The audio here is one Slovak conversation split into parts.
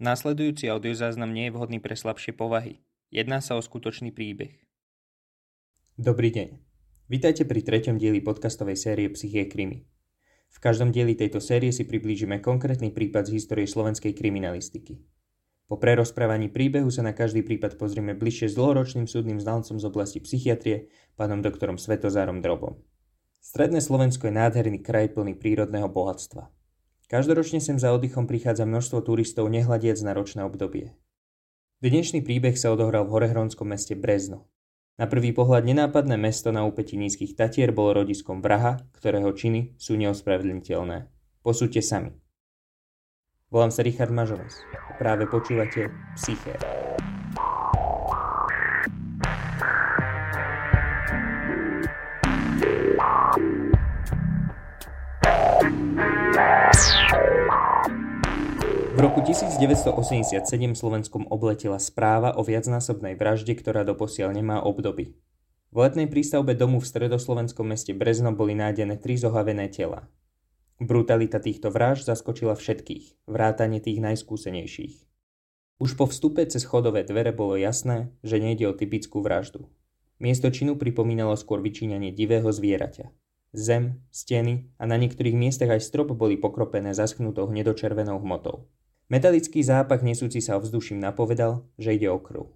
Následujúci audiozáznam nie je vhodný pre slabšie povahy. Jedná sa o skutočný príbeh. Dobrý deň. Vítajte pri treťom dieli podcastovej série Psychie krimi. V každom dieli tejto série si priblížime konkrétny prípad z histórie slovenskej kriminalistiky. Po prerozprávaní príbehu sa na každý prípad pozrieme bližšie s dlhoročným súdnym znalcom z oblasti psychiatrie, pánom doktorom Svetozárom Drobom. Stredné Slovensko je nádherný kraj plný prírodného bohatstva. Každoročne sem za oddychom prichádza množstvo turistov nehľadiac na ročné obdobie. Dnešný príbeh sa odohral v horehronskom meste Brezno. Na prvý pohľad nenápadné mesto na úpeti nízkych Tatier bolo rodiskom vraha, ktorého činy sú neospravedlniteľné. Posúďte sami. Volám sa Richard Mažoves. Práve počúvate Psyché. V roku 1987 Slovenskom obletela správa o viacnásobnej vražde, ktorá doposiaľ nemá obdoby. V letnej prístavbe domu v stredoslovenskom meste Brezno boli nájdené tri zohavené tela. Brutalita týchto vražd zaskočila všetkých, vrátane tých najskúsenejších. Už po vstupe cez chodové dvere bolo jasné, že nejde o typickú vraždu. Miesto činu pripomínalo skôr vyčíňanie divého zvieraťa. Zem, steny a na niektorých miestach aj strop boli pokropené zaschnutou hnedočervenou hmotou. Metalický zápach nesúci sa ovzduším napovedal, že ide o krv.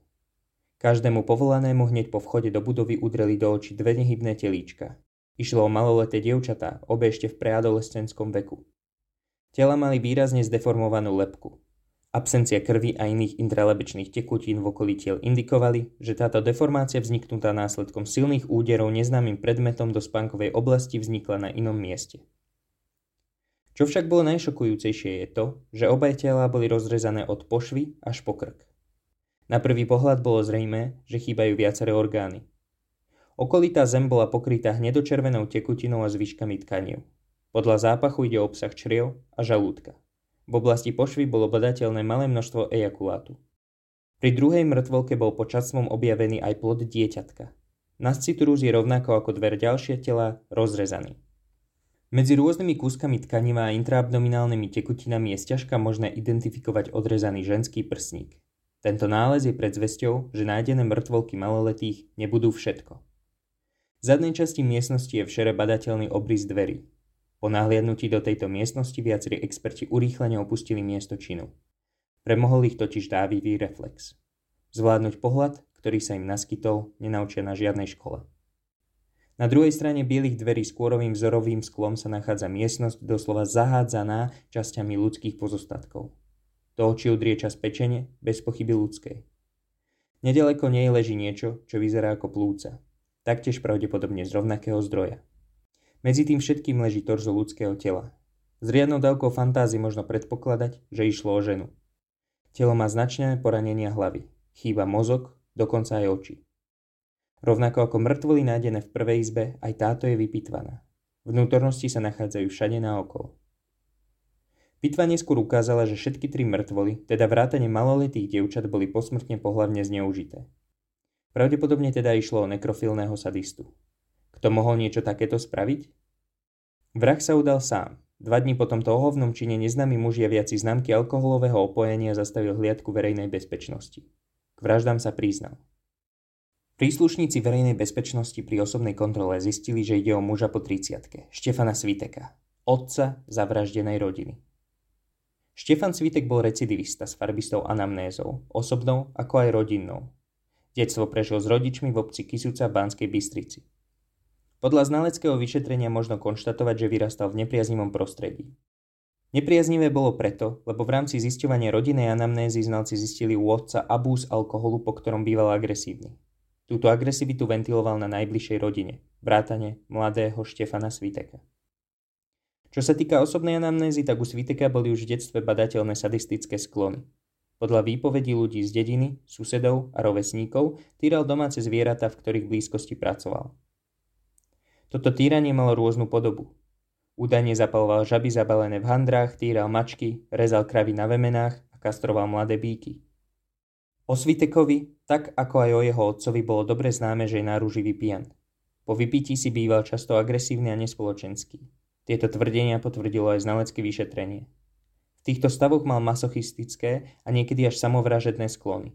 Každému povolanému hneď po vchode do budovy udreli do očí dve nehybné telíčka. Išlo o maloleté dievčatá, obe ešte v preadolescenskom veku. Tela mali výrazne zdeformovanú lepku. Absencia krvi a iných intralebečných tekutín v okolí tiel indikovali, že táto deformácia vzniknutá následkom silných úderov neznámym predmetom do spánkovej oblasti vznikla na inom mieste. Čo však bolo najšokujúcejšie je to, že obaj tela boli rozrezané od pošvy až po krk. Na prvý pohľad bolo zrejmé, že chýbajú viaceré orgány. Okolitá zem bola pokrytá hnedočervenou tekutinou a zvyškami tkanív. Podľa zápachu ide o obsah čriev a žalúdka. V oblasti pošvy bolo badateľné malé množstvo ejakulátu. Pri druhej mŕtvolke bol počasmom objavený aj plod dieťatka. Nasciturus je rovnako ako dver ďalšie tela rozrezaný. Medzi rôznymi kúskami tkaniva a intraabdominálnymi tekutinami je sťažka možné identifikovať odrezaný ženský prsník. Tento nález je predzvesťou, že nájdené mŕtvolky maloletých nebudú všetko. V zadnej časti miestnosti je všere badateľný obrys dverí. Po nahliadnutí do tejto miestnosti viacerí experti urýchlene opustili miesto činu. Premohol ich totiž dávivý reflex. Zvládnuť pohľad, ktorý sa im naskytol, nenaučia na žiadnej škole. Na druhej strane bielých dverí s kôrovým vzorovým sklom sa nachádza miestnosť doslova zahádzaná časťami ľudských pozostatkov. To oči udrie čas pečenie, bez pochyby ľudskej. Nedaleko nej leží niečo, čo vyzerá ako plúca. Taktiež pravdepodobne z rovnakého zdroja. Medzi tým všetkým leží torzo ľudského tela. S riadnou dávkou fantázy možno predpokladať, že išlo o ženu. Telo má značné poranenia hlavy. Chýba mozog, dokonca aj oči. Rovnako ako mŕtvoly nájdené v prvej izbe, aj táto je vypitvaná. Vnútornosti sa nachádzajú všade naokolo. Pitva neskôr ukázala, že všetky tri mŕtvoly, teda vrátane maloletých dievčat, boli posmrtne pohlavne zneužité. Pravdepodobne teda išlo o nekrofilného sadistu. Kto mohol niečo takéto spraviť? Vrah sa udal sám. Dva dní po tomto ohovnom čine neznámy muž javiaci známky alkoholového opojenia zastavil hliadku verejnej bezpečnosti. K vraždám sa priznal. Príslušníci verejnej bezpečnosti pri osobnej kontrole zistili, že ide o muža po 30 Štefana Sviteka, otca zavraždenej rodiny. Štefan Svitek bol recidivista s farbistou anamnézou, osobnou ako aj rodinnou. Detstvo prežil s rodičmi v obci Kisuca v Banskej Bystrici. Podľa znaleckého vyšetrenia možno konštatovať, že vyrastal v nepriaznivom prostredí. Nepriaznivé bolo preto, lebo v rámci zisťovania rodinej anamnézy znalci zistili u otca abúz alkoholu, po ktorom býval agresívny. Túto agresivitu ventiloval na najbližšej rodine, vrátane mladého Štefana Sviteka. Čo sa týka osobnej anamnézy, tak u Sviteka boli už v detstve badateľné sadistické sklony. Podľa výpovedí ľudí z dediny, susedov a rovesníkov týral domáce zvieratá, v ktorých blízkosti pracoval. Toto týranie malo rôznu podobu. Údajne zapaloval žaby zabalené v handrách, týral mačky, rezal kravy na vemenách a kastroval mladé bíky. O Svitekovi tak ako aj o jeho otcovi bolo dobre známe, že je náruživý pijan. Po vypití si býval často agresívny a nespoločenský. Tieto tvrdenia potvrdilo aj znalecké vyšetrenie. V týchto stavoch mal masochistické a niekedy až samovražedné sklony.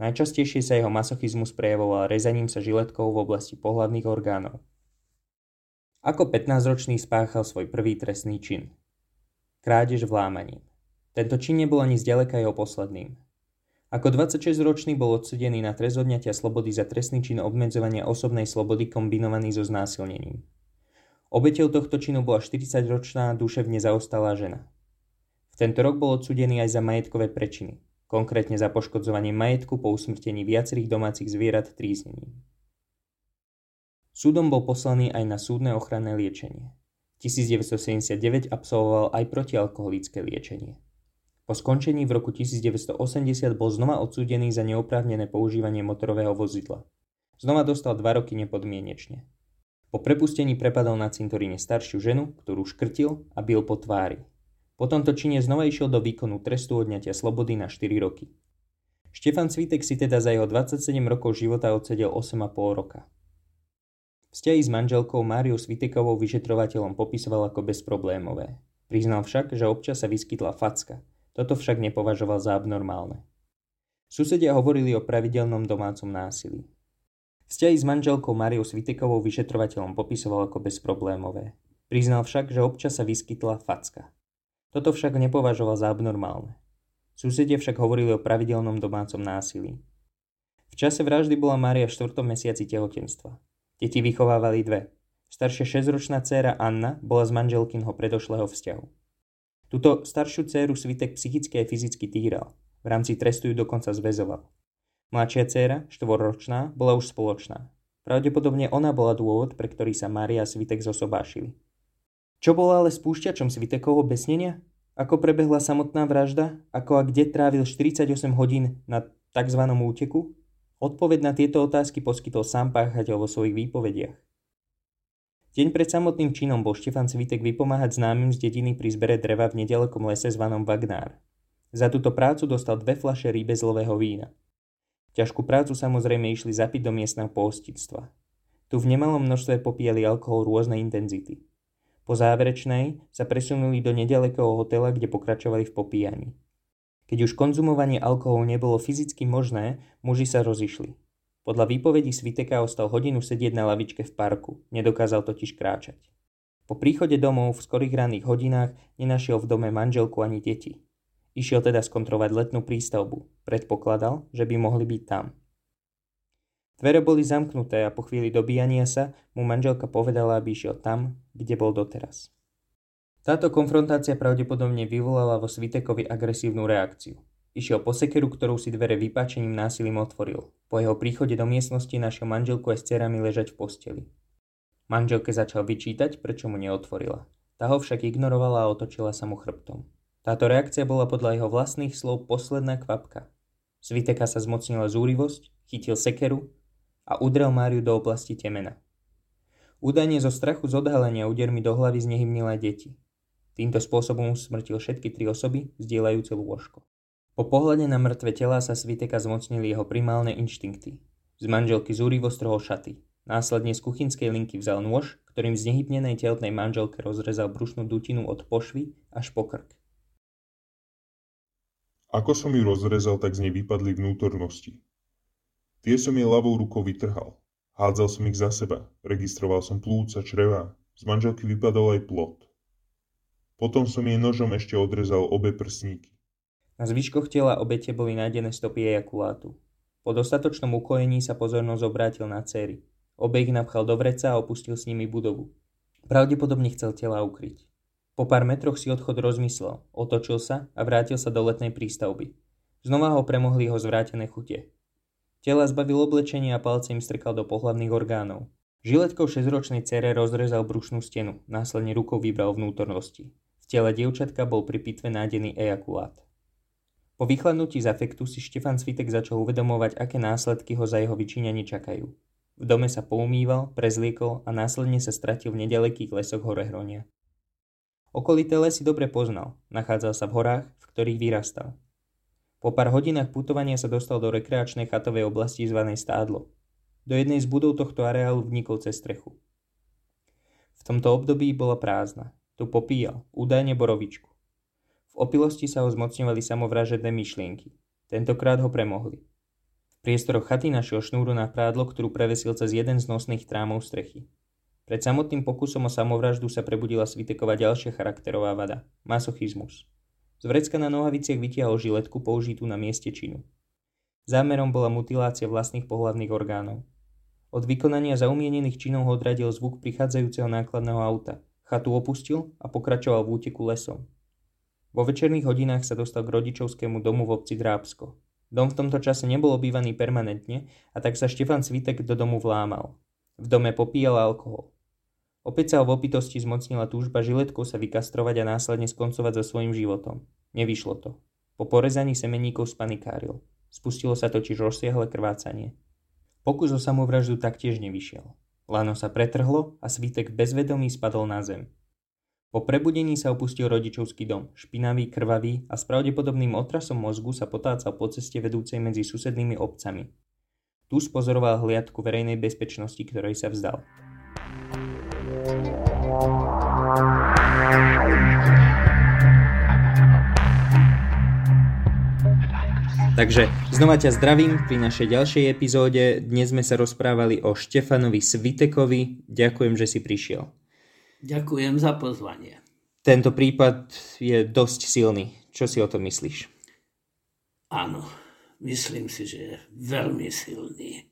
Najčastejšie sa jeho masochizmus prejavoval rezaním sa žiletkou v oblasti pohlavných orgánov. Ako 15-ročný spáchal svoj prvý trestný čin. Krádež vlámaním. Tento čin nebol ani zďaleka jeho posledným. Ako 26-ročný bol odsudený na trest odňatia slobody za trestný čin obmedzovania osobnej slobody kombinovaný so znásilnením. Obeteľ tohto činu bola 40-ročná duševne zaostalá žena. V tento rok bol odsudený aj za majetkové prečiny, konkrétne za poškodzovanie majetku po usmrtení viacerých domácich zvierat tríznením. Súdom bol poslaný aj na súdne ochranné liečenie. 1979 absolvoval aj protialkoholické liečenie. Po skončení v roku 1980 bol znova odsúdený za neoprávnené používanie motorového vozidla. Znova dostal 2 roky nepodmienečne. Po prepustení prepadol na cintoríne staršiu ženu, ktorú škrtil a bil po tvári. Po tomto čine znova išiel do výkonu trestu odňatia slobody na 4 roky. Štefan Cvitek si teda za jeho 27 rokov života odsedel 8,5 roka. Vzťahy s manželkou Máriou Svitekovou vyšetrovateľom popisoval ako bezproblémové. Priznal však, že občas sa vyskytla facka. Toto však nepovažoval za abnormálne. Susedia hovorili o pravidelnom domácom násilí. Vzťahy s manželkou Máriou Svitekovou vyšetrovateľom popisoval ako bezproblémové. Priznal však, že občas sa vyskytla facka. Toto však nepovažoval za abnormálne. Susedia však hovorili o pravidelnom domácom násilí. V čase vraždy bola Mária v 4. mesiaci tehotenstva. Deti vychovávali dve. Staršia 6-ročná dcéra Anna bola z manželkynho predošlého vzťahu. Tuto staršiu dceru Svitek psychicky a fyzicky týral. V rámci trestu ju dokonca zväzoval. Mladšia dcéra, štvorročná, bola už spoločná. Pravdepodobne ona bola dôvod, pre ktorý sa Mária a Svitek zosobášili. Čo bolo ale spúšťačom Svitekovho besnenia? Ako prebehla samotná vražda? Ako a kde trávil 48 hodín na tzv. úteku? Odpoveď na tieto otázky poskytol sám páchateľ vo svojich výpovediach. Deň pred samotným činom bol Štefan Svitek vypomáhať známym z dediny pri zbere dreva v nedalekom lese zvanom Vagnár. Za túto prácu dostal dve flaše rýbezlového vína. Ťažkú prácu samozrejme išli zapiť do miestneho pohostinstva. Tu v nemalom množstve popíjali alkohol rôznej intenzity. Po záverečnej sa presunuli do nedalekého hotela, kde pokračovali v popíjaní. Keď už konzumovanie alkoholu nebolo fyzicky možné, muži sa rozišli. Podľa výpovedí Sviteka ostal hodinu sedieť na lavičke v parku, nedokázal totiž kráčať. Po príchode domov v skorých ranných hodinách nenašiel v dome manželku ani deti. Išiel teda skontrovať letnú prístavbu. Predpokladal, že by mohli byť tam. Dvere boli zamknuté a po chvíli dobíjania sa mu manželka povedala, aby išiel tam, kde bol doteraz. Táto konfrontácia pravdepodobne vyvolala vo Svitekovi agresívnu reakciu. Išiel po sekeru, ktorú si dvere vypáčením násilím otvoril. Po jeho príchode do miestnosti našiel manželku aj s cerami ležať v posteli. Manželke začal vyčítať, prečo mu neotvorila. Tá ho však ignorovala a otočila sa mu chrbtom. Táto reakcia bola podľa jeho vlastných slov posledná kvapka. Sviteka sa zmocnila zúrivosť, chytil sekeru a udrel Máriu do oblasti temena. Údajne zo strachu z odhalenia údermi do hlavy znehybnil aj deti. Týmto spôsobom usmrtil všetky tri osoby, zdieľajúce lôžko. Po pohľade na mŕtve tela sa Sviteka zmocnili jeho primálne inštinkty. Z manželky zúrivo strhol šaty. Následne z kuchynskej linky vzal nôž, ktorým z nehybnenej tehotnej manželke rozrezal brušnú dutinu od pošvy až po krk. Ako som ju rozrezal, tak z nej vypadli vnútornosti. Tie som jej ľavou rukou vytrhal. Hádzal som ich za seba, registroval som plúca, čreva, z manželky vypadol aj plot. Potom som jej nožom ešte odrezal obe prsníky. Na zvyškoch tela obete boli nájdené stopy ejakulátu. Po dostatočnom ukojení sa pozornosť obrátil na céry. Obe ich napchal do vreca a opustil s nimi budovu. Pravdepodobne chcel tela ukryť. Po pár metroch si odchod rozmyslel, otočil sa a vrátil sa do letnej prístavby. Znova ho premohli jeho zvrátené chute. Tela zbavil oblečenia a palce im strkal do pohlavných orgánov. Žiletkou 6-ročnej cere rozrezal brušnú stenu, následne rukou vybral vnútornosti. V tele dievčatka bol pri pitve nájdený ejakulát. Po vychladnutí z afektu si Štefan Svitek začal uvedomovať, aké následky ho za jeho vyčíňanie čakajú. V dome sa poumýval, prezliekol a následne sa stratil v nedalekých lesoch Horehronia. Okolité lesy dobre poznal, nachádzal sa v horách, v ktorých vyrastal. Po pár hodinách putovania sa dostal do rekreačnej chatovej oblasti zvanej Stádlo. Do jednej z budov tohto areálu vnikol cez strechu. V tomto období bola prázdna. Tu popíjal, údajne borovičku. V opilosti sa ho zmocňovali samovražedné myšlienky. Tentokrát ho premohli. V priestoroch chaty našiel šnúru na prádlo, ktorú prevesil cez jeden z nosných trámov strechy. Pred samotným pokusom o samovraždu sa prebudila Sviteková ďalšia charakterová vada – masochizmus. Z vrecka na nohaviciach vytiahol žiletku použitú na mieste činu. Zámerom bola mutilácia vlastných pohľadných orgánov. Od vykonania zaumienených činov ho odradil zvuk prichádzajúceho nákladného auta. Chatu opustil a pokračoval v úteku lesom. Vo večerných hodinách sa dostal k rodičovskému domu v obci Drábsko. Dom v tomto čase nebol obývaný permanentne a tak sa Štefan Svitek do domu vlámal. V dome popíjal alkohol. Opäť sa v opitosti zmocnila túžba žiletkou sa vykastrovať a následne skoncovať so svojím životom. Nevyšlo to. Po porezaní semeníkov spanikáril. Spustilo sa totiž rozsiahle krvácanie. Pokus o samovraždu taktiež nevyšiel. Lano sa pretrhlo a svítek bezvedomý spadol na zem. Po prebudení sa opustil rodičovský dom, špinavý, krvavý a s pravdepodobným otrasom mozgu sa potácal po ceste vedúcej medzi susednými obcami. Tu spozoroval hliadku verejnej bezpečnosti, ktorej sa vzdal. Takže znova ťa zdravím pri našej ďalšej epizóde. Dnes sme sa rozprávali o Štefanovi Svitekovi. Ďakujem, že si prišiel. Ďakujem za pozvanie. Tento prípad je dosť silný. Čo si o tom myslíš? Áno, myslím si, že je veľmi silný.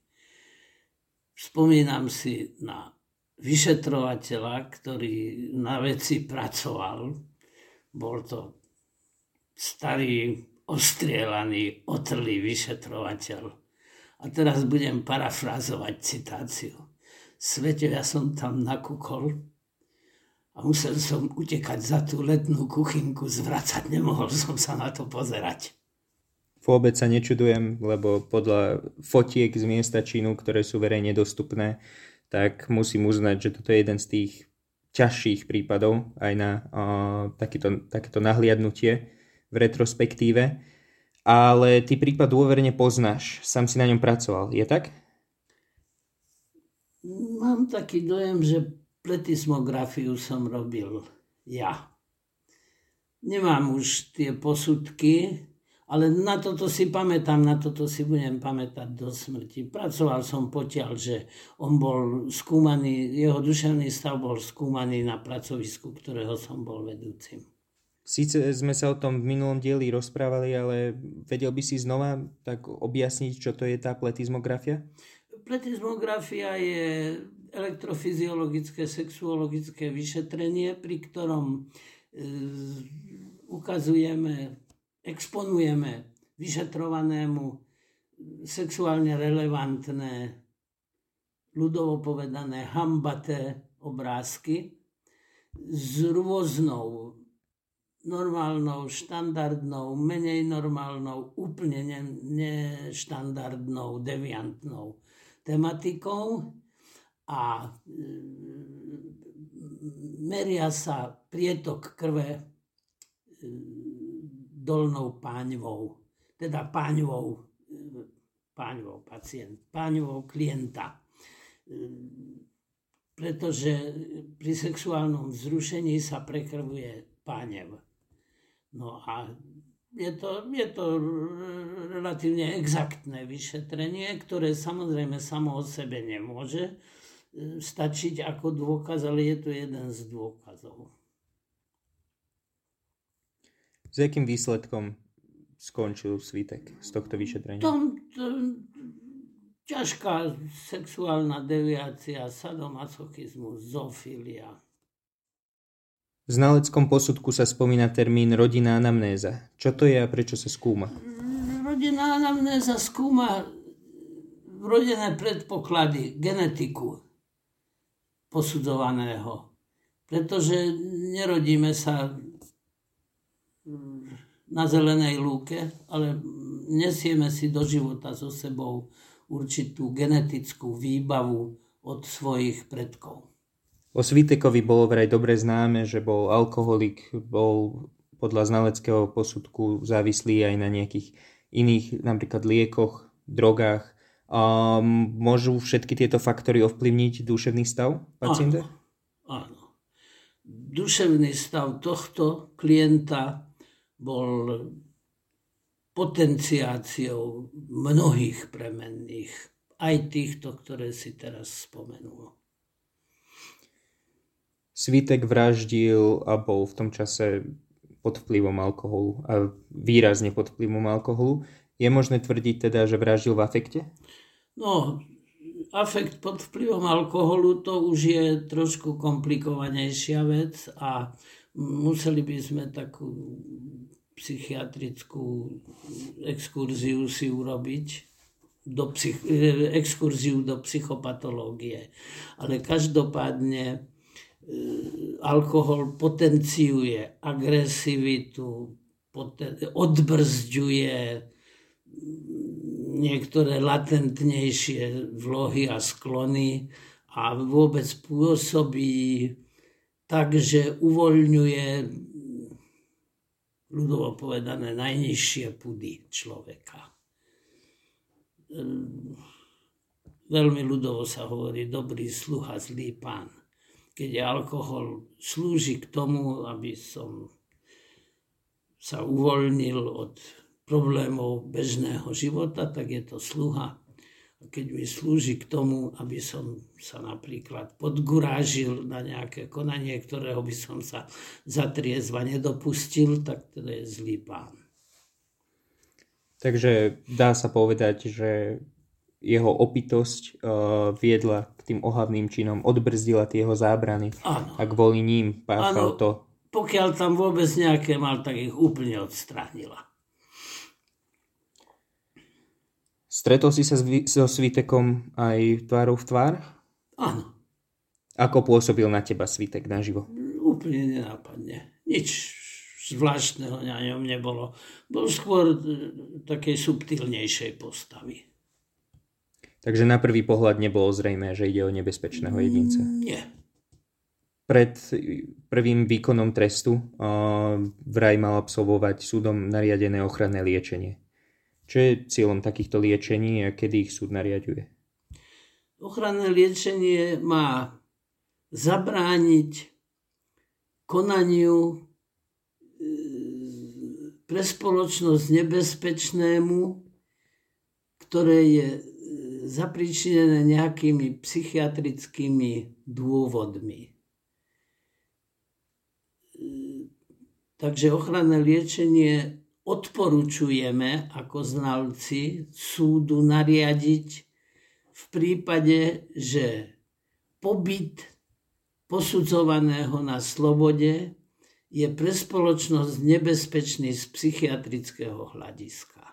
Spomínam si na vyšetrovateľa, ktorý na veci pracoval. Bol to starý ostrielaný, otrlý vyšetrovateľ. A teraz budem parafrázovať citáciu. Svete, ja som tam nakúkol a musel som utekať za tú letnú kuchynku, zvracať, nemohol som sa na to pozerať. Vôbec sa nečudujem, lebo podľa fotiek z miesta činu, ktoré sú verejne dostupné, tak musím uznať, že toto je jeden z tých ťažších prípadov aj na uh, takéto, takéto nahliadnutie v retrospektíve, ale ty prípad dôverne poznáš, sám si na ňom pracoval, je tak? Mám taký dojem, že pletismografiu som robil ja. Nemám už tie posudky, ale na toto si pamätám, na toto si budem pamätať do smrti. Pracoval som potiaľ, že on bol skúmaný, jeho duševný stav bol skúmaný na pracovisku, ktorého som bol vedúcim. Síce sme sa o tom v minulom dieli rozprávali, ale vedel by si znova tak objasniť, čo to je tá pletizmografia? Pletizmografia je elektrofyziologické, sexuologické vyšetrenie, pri ktorom e, ukazujeme, exponujeme vyšetrovanému sexuálne relevantné, ľudovo povedané hambaté obrázky s rôznou normálnou, štandardnou, menej normálnou, úplne neštandardnou, deviantnou tematikou a e, meria sa prietok krve e, dolnou páňvou, teda páňvou, e, páňvou pacient, páňvou klienta. Pretože pri sexuálnom vzrušení sa prekrvuje pánev. No a je to, je to relatívne exaktné vyšetrenie, ktoré samozrejme samo o sebe nemôže stačiť ako dôkaz, ale je to jeden z dôkazov. S akým výsledkom skončil svitek z tohto vyšetrenia? Tom, to, ťažká sexuálna deviácia, sadomasochizmus, zofilia. V znaleckom posudku sa spomína termín rodinná anamnéza. Čo to je a prečo sa skúma? Rodinná anamnéza skúma rodinné predpoklady, genetiku posudzovaného. Pretože nerodíme sa na zelenej lúke, ale nesieme si do života so sebou určitú genetickú výbavu od svojich predkov. O Svitekovi bolo vraj dobre známe, že bol alkoholik, bol podľa znaleckého posudku závislý aj na nejakých iných, napríklad liekoch, drogách. Um, môžu všetky tieto faktory ovplyvniť duševný stav pacienta? Áno, áno. Duševný stav tohto klienta bol potenciáciou mnohých premenných, aj týchto, ktoré si teraz spomenul. Svitek vraždil a bol v tom čase pod vplyvom alkoholu a výrazne pod vplyvom alkoholu. Je možné tvrdiť teda, že vraždil v afekte? No, afekt pod vplyvom alkoholu to už je trošku komplikovanejšia vec a museli by sme takú psychiatrickú exkurziu si urobiť, do psych- exkurziu do psychopatológie. Ale každopádne E, alkohol potenciuje agresivitu, poten- odbrzďuje niektoré latentnejšie vlohy a sklony a vôbec pôsobí tak, že uvoľňuje ľudovo povedané najnižšie pudy človeka. Veľmi ľudovo sa hovorí dobrý sluha, zlý pán keď alkohol slúži k tomu, aby som sa uvoľnil od problémov bežného života, tak je to sluha. A keď mi slúži k tomu, aby som sa napríklad podgurážil na nejaké konanie, ktorého by som sa za triezva nedopustil, tak to je zlý pán. Takže dá sa povedať, že jeho opitosť uh, viedla k tým ohavným činom, odbrzdila tie jeho zábrany Áno. a kvôli ním páchal to. Pokiaľ tam vôbec nejaké mal, tak ich úplne odstránila. Stretol si sa so Svitekom aj tvárou v tvár? Áno. Ako pôsobil na teba Svitek naživo? Úplne nenápadne. Nič zvláštneho na ňom nebolo. Bol skôr e, takej subtilnejšej postavy. Takže na prvý pohľad nebolo zrejme, že ide o nebezpečného jedinca. Mm, nie. Pred prvým výkonom trestu uh, vraj mal absolvovať súdom nariadené ochranné liečenie. Čo je cieľom takýchto liečení a kedy ich súd nariaduje? Ochranné liečenie má zabrániť konaniu e, pre spoločnosť nebezpečnému, ktoré je zapričinené nejakými psychiatrickými dôvodmi. Takže ochranné liečenie odporúčujeme ako znalci súdu nariadiť v prípade, že pobyt posudzovaného na slobode je pre spoločnosť nebezpečný z psychiatrického hľadiska.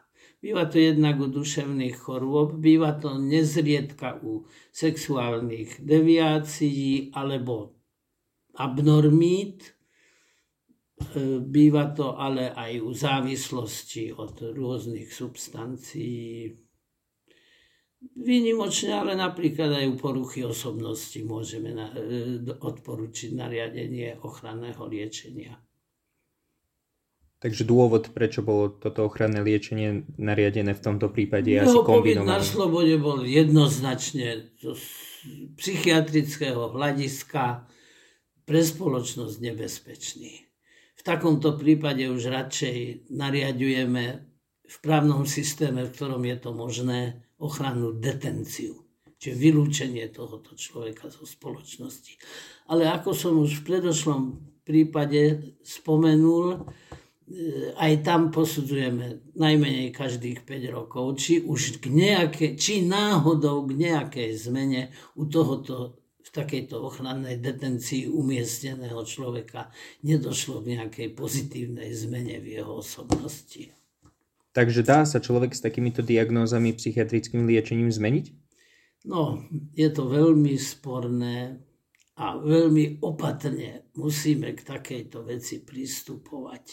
Býva to jednak u duševných chorôb, býva to nezriedka u sexuálnych deviácií alebo abnormít, býva to ale aj u závislosti od rôznych substancií. Výnimočne, ale napríklad aj u poruchy osobnosti môžeme e, odporučiť nariadenie ochranného liečenia. Takže dôvod, prečo bolo toto ochranné liečenie nariadené v tomto prípade je asi kombinovaný. na slobode bol jednoznačne z psychiatrického hľadiska pre spoločnosť nebezpečný. V takomto prípade už radšej nariadujeme v právnom systéme, v ktorom je to možné, ochranu detenciu, čiže vylúčenie tohoto človeka zo spoločnosti. Ale ako som už v predošlom prípade spomenul, aj tam posudzujeme najmenej každých 5 rokov, či už k nejaké, či náhodou k nejakej zmene u tohoto takejto ochrannej detencii umiestneného človeka nedošlo k nejakej pozitívnej zmene v jeho osobnosti. Takže dá sa človek s takýmito diagnózami psychiatrickým liečením zmeniť? No, je to veľmi sporné a veľmi opatrne musíme k takejto veci pristupovať.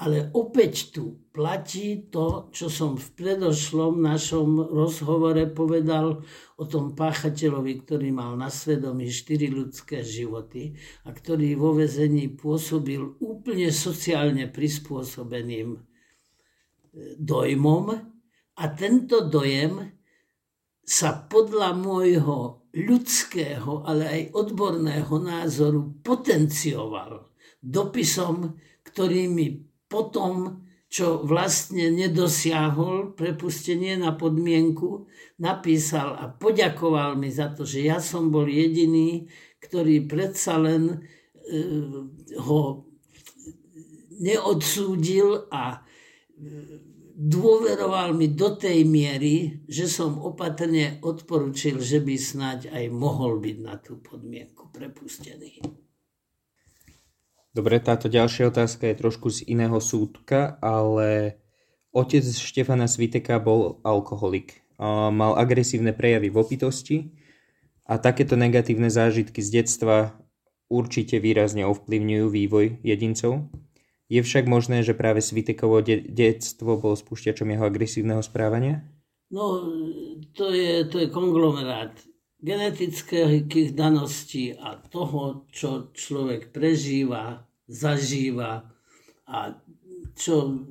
Ale opäť tu platí to, čo som v predošlom našom rozhovore povedal o tom páchateľovi, ktorý mal na svedomí štyri ľudské životy a ktorý vo vezení pôsobil úplne sociálne prispôsobeným e, dojmom a tento dojem sa podľa môjho ľudského, ale aj odborného názoru potencioval dopisom, ktorý mi potom, čo vlastne nedosiahol prepustenie na podmienku, napísal a poďakoval mi za to, že ja som bol jediný, ktorý predsa len e, ho neodsúdil a e, dôveroval mi do tej miery, že som opatrne odporučil, že by snáď aj mohol byť na tú podmienku prepustený. Dobre, táto ďalšia otázka je trošku z iného súdka, ale otec Štefana Sviteka bol alkoholik. Mal agresívne prejavy v opitosti a takéto negatívne zážitky z detstva určite výrazne ovplyvňujú vývoj jedincov. Je však možné, že práve Svitekovo de- detstvo bolo spúšťačom jeho agresívneho správania? No, to je, to je konglomerát genetických daností a toho, čo človek prežíva, zažíva a čo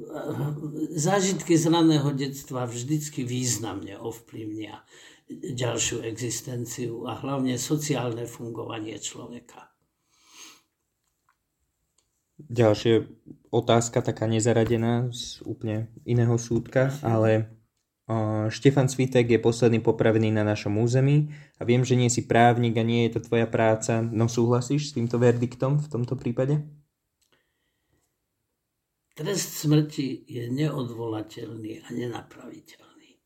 zážitky z raného detstva vždycky významne ovplyvnia ďalšiu existenciu a hlavne sociálne fungovanie človeka. Ďalšia otázka, taká nezaradená z úplne iného súdka, ale Štefan Svitek je posledný popravený na našom území a viem, že nie si právnik a nie je to tvoja práca, no súhlasíš s týmto verdiktom v tomto prípade? Trest smrti je neodvolateľný a nenapraviteľný.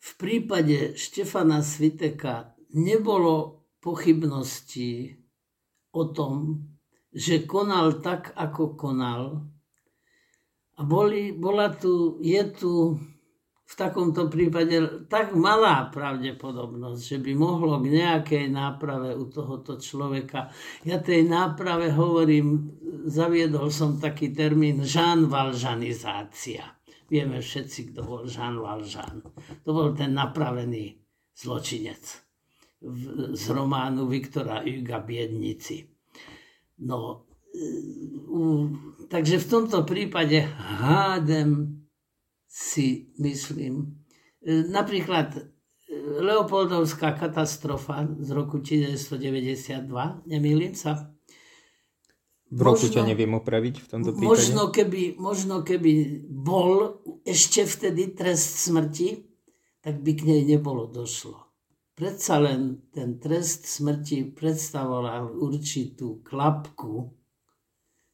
V prípade Štefana Sviteka nebolo pochybností o tom, že konal tak, ako konal. A boli, bola tu, je tu v takomto prípade tak malá pravdepodobnosť, že by mohlo k nejakej náprave u tohoto človeka. Ja tej náprave hovorím, zaviedol som taký termín Jean Valžanizácia. Vieme všetci, kto bol Jean Valžan. To bol ten napravený zločinec z románu Viktora Huga Biednici. No, uh, takže v tomto prípade hádem si myslím, e, napríklad e, Leopoldovská katastrofa z roku 1992, nemýlim sa. V roku možno, ťa neviem opraviť v tomto prípade. Možno keby, možno keby bol ešte vtedy trest smrti, tak by k nej nebolo došlo predsa len ten trest smrti predstavoval určitú klapku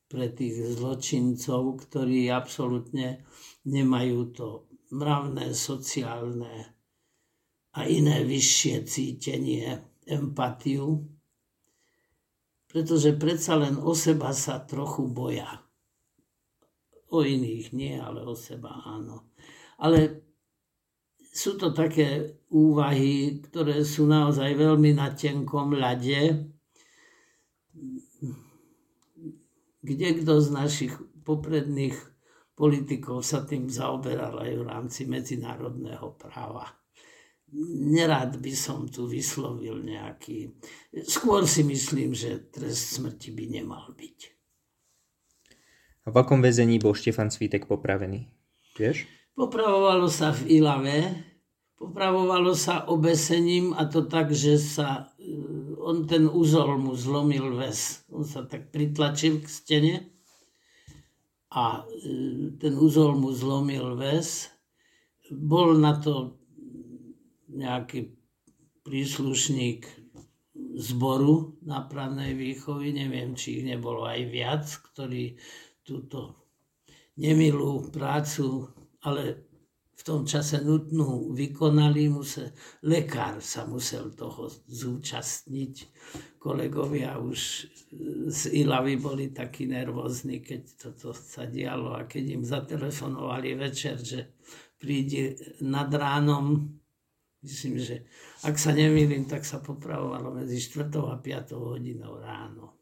pre tých zločincov, ktorí absolútne nemajú to mravné, sociálne a iné vyššie cítenie, empatiu, pretože predsa len o seba sa trochu boja. O iných nie, ale o seba áno. Ale sú to také úvahy, ktoré sú naozaj veľmi na tenkom ľade, kde kto z našich popredných politikov sa tým zaoberal aj v rámci medzinárodného práva. Nerád by som tu vyslovil nejaký... Skôr si myslím, že trest smrti by nemal byť. A v akom väzení bol Štefan Svítek popravený? Vieš? Popravovalo sa v Ilave, popravovalo sa obesením a to tak, že sa e, on ten úzol mu zlomil ves. On sa tak pritlačil k stene a e, ten úzol mu zlomil ves. Bol na to nejaký príslušník zboru nápravnej výchovy, neviem, či ich nebolo aj viac, ktorí túto nemilú prácu ale v tom čase nutnú vykonali, musel, lekár sa musel toho zúčastniť. Kolegovia už z Ilavy boli takí nervózni, keď toto sa dialo a keď im zatelefonovali večer, že príde nad ránom, myslím, že ak sa nemýlim, tak sa popravovalo medzi 4. a 5. hodinou ráno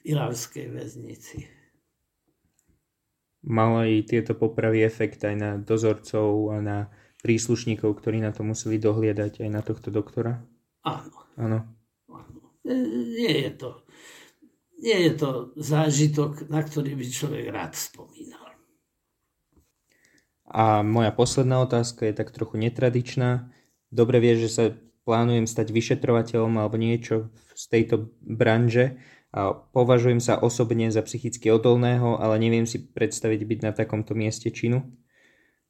v Ilavskej väznici mali tieto popravy efekt aj na dozorcov a na príslušníkov, ktorí na to museli dohliadať, aj na tohto doktora? Áno. Áno. Nie je to, nie je to zážitok, na ktorý by človek rád spomínal. A moja posledná otázka je tak trochu netradičná. Dobre vieš, že sa plánujem stať vyšetrovateľom alebo niečo z tejto branže A považujem sa osobne za psychicky odolného, ale neviem si predstaviť byť na takomto mieste činu.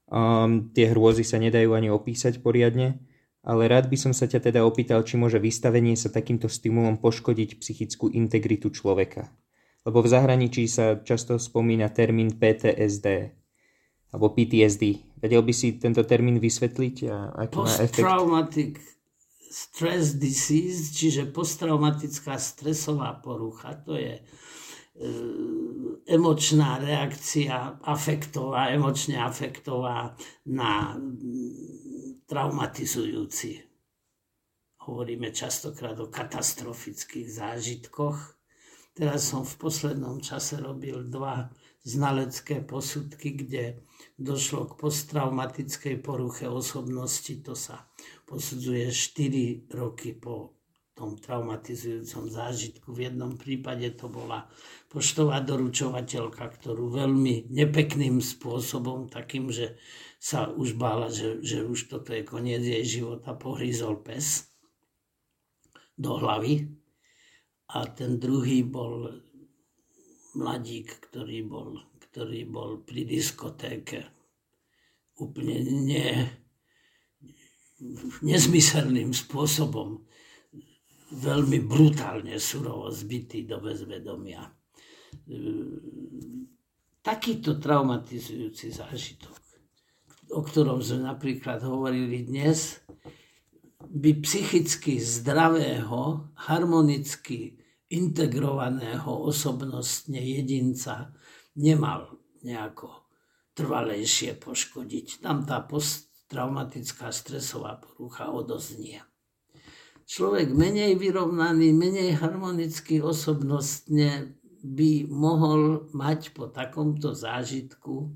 Um, tie hrôzy sa nedajú ani opísať poriadne, ale rád by som sa ťa teda opýtal, či môže vystavenie sa takýmto stimulom poškodiť psychickú integritu človeka. Lebo v zahraničí sa často spomína termín PTSD, alebo PTSD. Vedel by si tento termín vysvetliť? A aký má efekt? Post-traumatic stress disease, čiže posttraumatická stresová porucha, to je e, emočná reakcia afektová, emočne afektová na traumatizujúci. Hovoríme častokrát o katastrofických zážitkoch. Teraz som v poslednom čase robil dva znalecké posudky, kde došlo k posttraumatickej poruche osobnosti. To sa posudzuje 4 roky po tom traumatizujúcom zážitku. V jednom prípade to bola poštová doručovateľka, ktorú veľmi nepekným spôsobom, takým, že sa už bála, že, že už toto je koniec jej života, pohryzol pes do hlavy. A ten druhý bol mladík, ktorý bol ktorý bol pri diskotéke úplne ne, nezmyselným spôsobom veľmi brutálne surovo zbytý do bezvedomia. Takýto traumatizujúci zážitok, o ktorom sme napríklad hovorili dnes, by psychicky zdravého, harmonicky integrovaného osobnostne jedinca nemal nejako trvalejšie poškodiť. Tam tá posttraumatická stresová porucha odoznie. Človek menej vyrovnaný, menej harmonicky osobnostne by mohol mať po takomto zážitku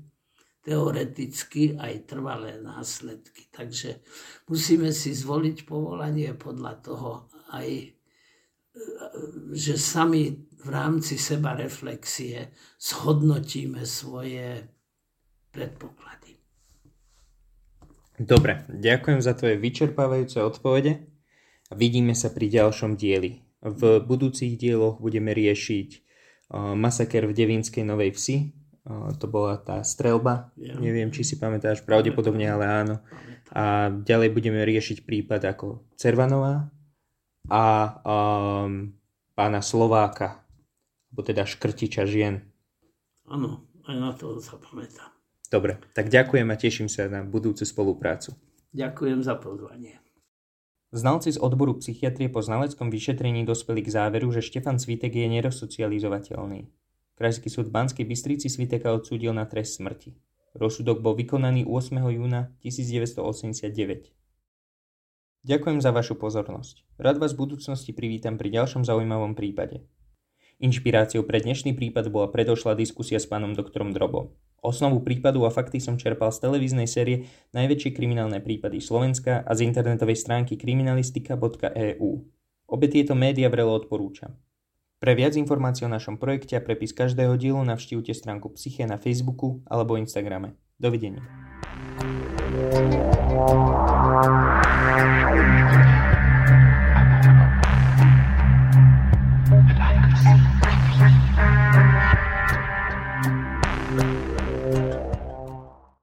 teoreticky aj trvalé následky. Takže musíme si zvoliť povolanie podľa toho aj že sami v rámci seba reflexie zhodnotíme svoje predpoklady. Dobre, ďakujem za tvoje vyčerpávajúce odpovede vidíme sa pri ďalšom dieli. V budúcich dieloch budeme riešiť uh, masaker v Devínskej Novej Vsi. Uh, to bola tá strelba. Ja. Neviem, či si pamätáš, pravdepodobne, ale áno. A ďalej budeme riešiť prípad ako Cervanová, a um, pána Slováka, alebo teda Škrtiča žien. Áno, aj na to sa pamätám. Dobre, tak ďakujem a teším sa na budúcu spoluprácu. Ďakujem za pozvanie. Znalci z odboru psychiatrie po znaleckom vyšetrení dospeli k záveru, že Štefan Svitek je nerozsocializovateľný. Krajský súd Banskej Bystrici Sviteka odsúdil na trest smrti. Rozsudok bol vykonaný 8. júna 1989. Ďakujem za vašu pozornosť. Rád vás v budúcnosti privítam pri ďalšom zaujímavom prípade. Inšpiráciou pre dnešný prípad bola predošlá diskusia s pánom doktorom Drobom. Osnovu prípadu a fakty som čerpal z televíznej série Najväčšie kriminálne prípady Slovenska a z internetovej stránky kriminalistika.eu. Obe tieto média vrelo odporúčam. Pre viac informácií o našom projekte a prepis každého dielu navštívte stránku Psyche na Facebooku alebo Instagrame. Dovidenia.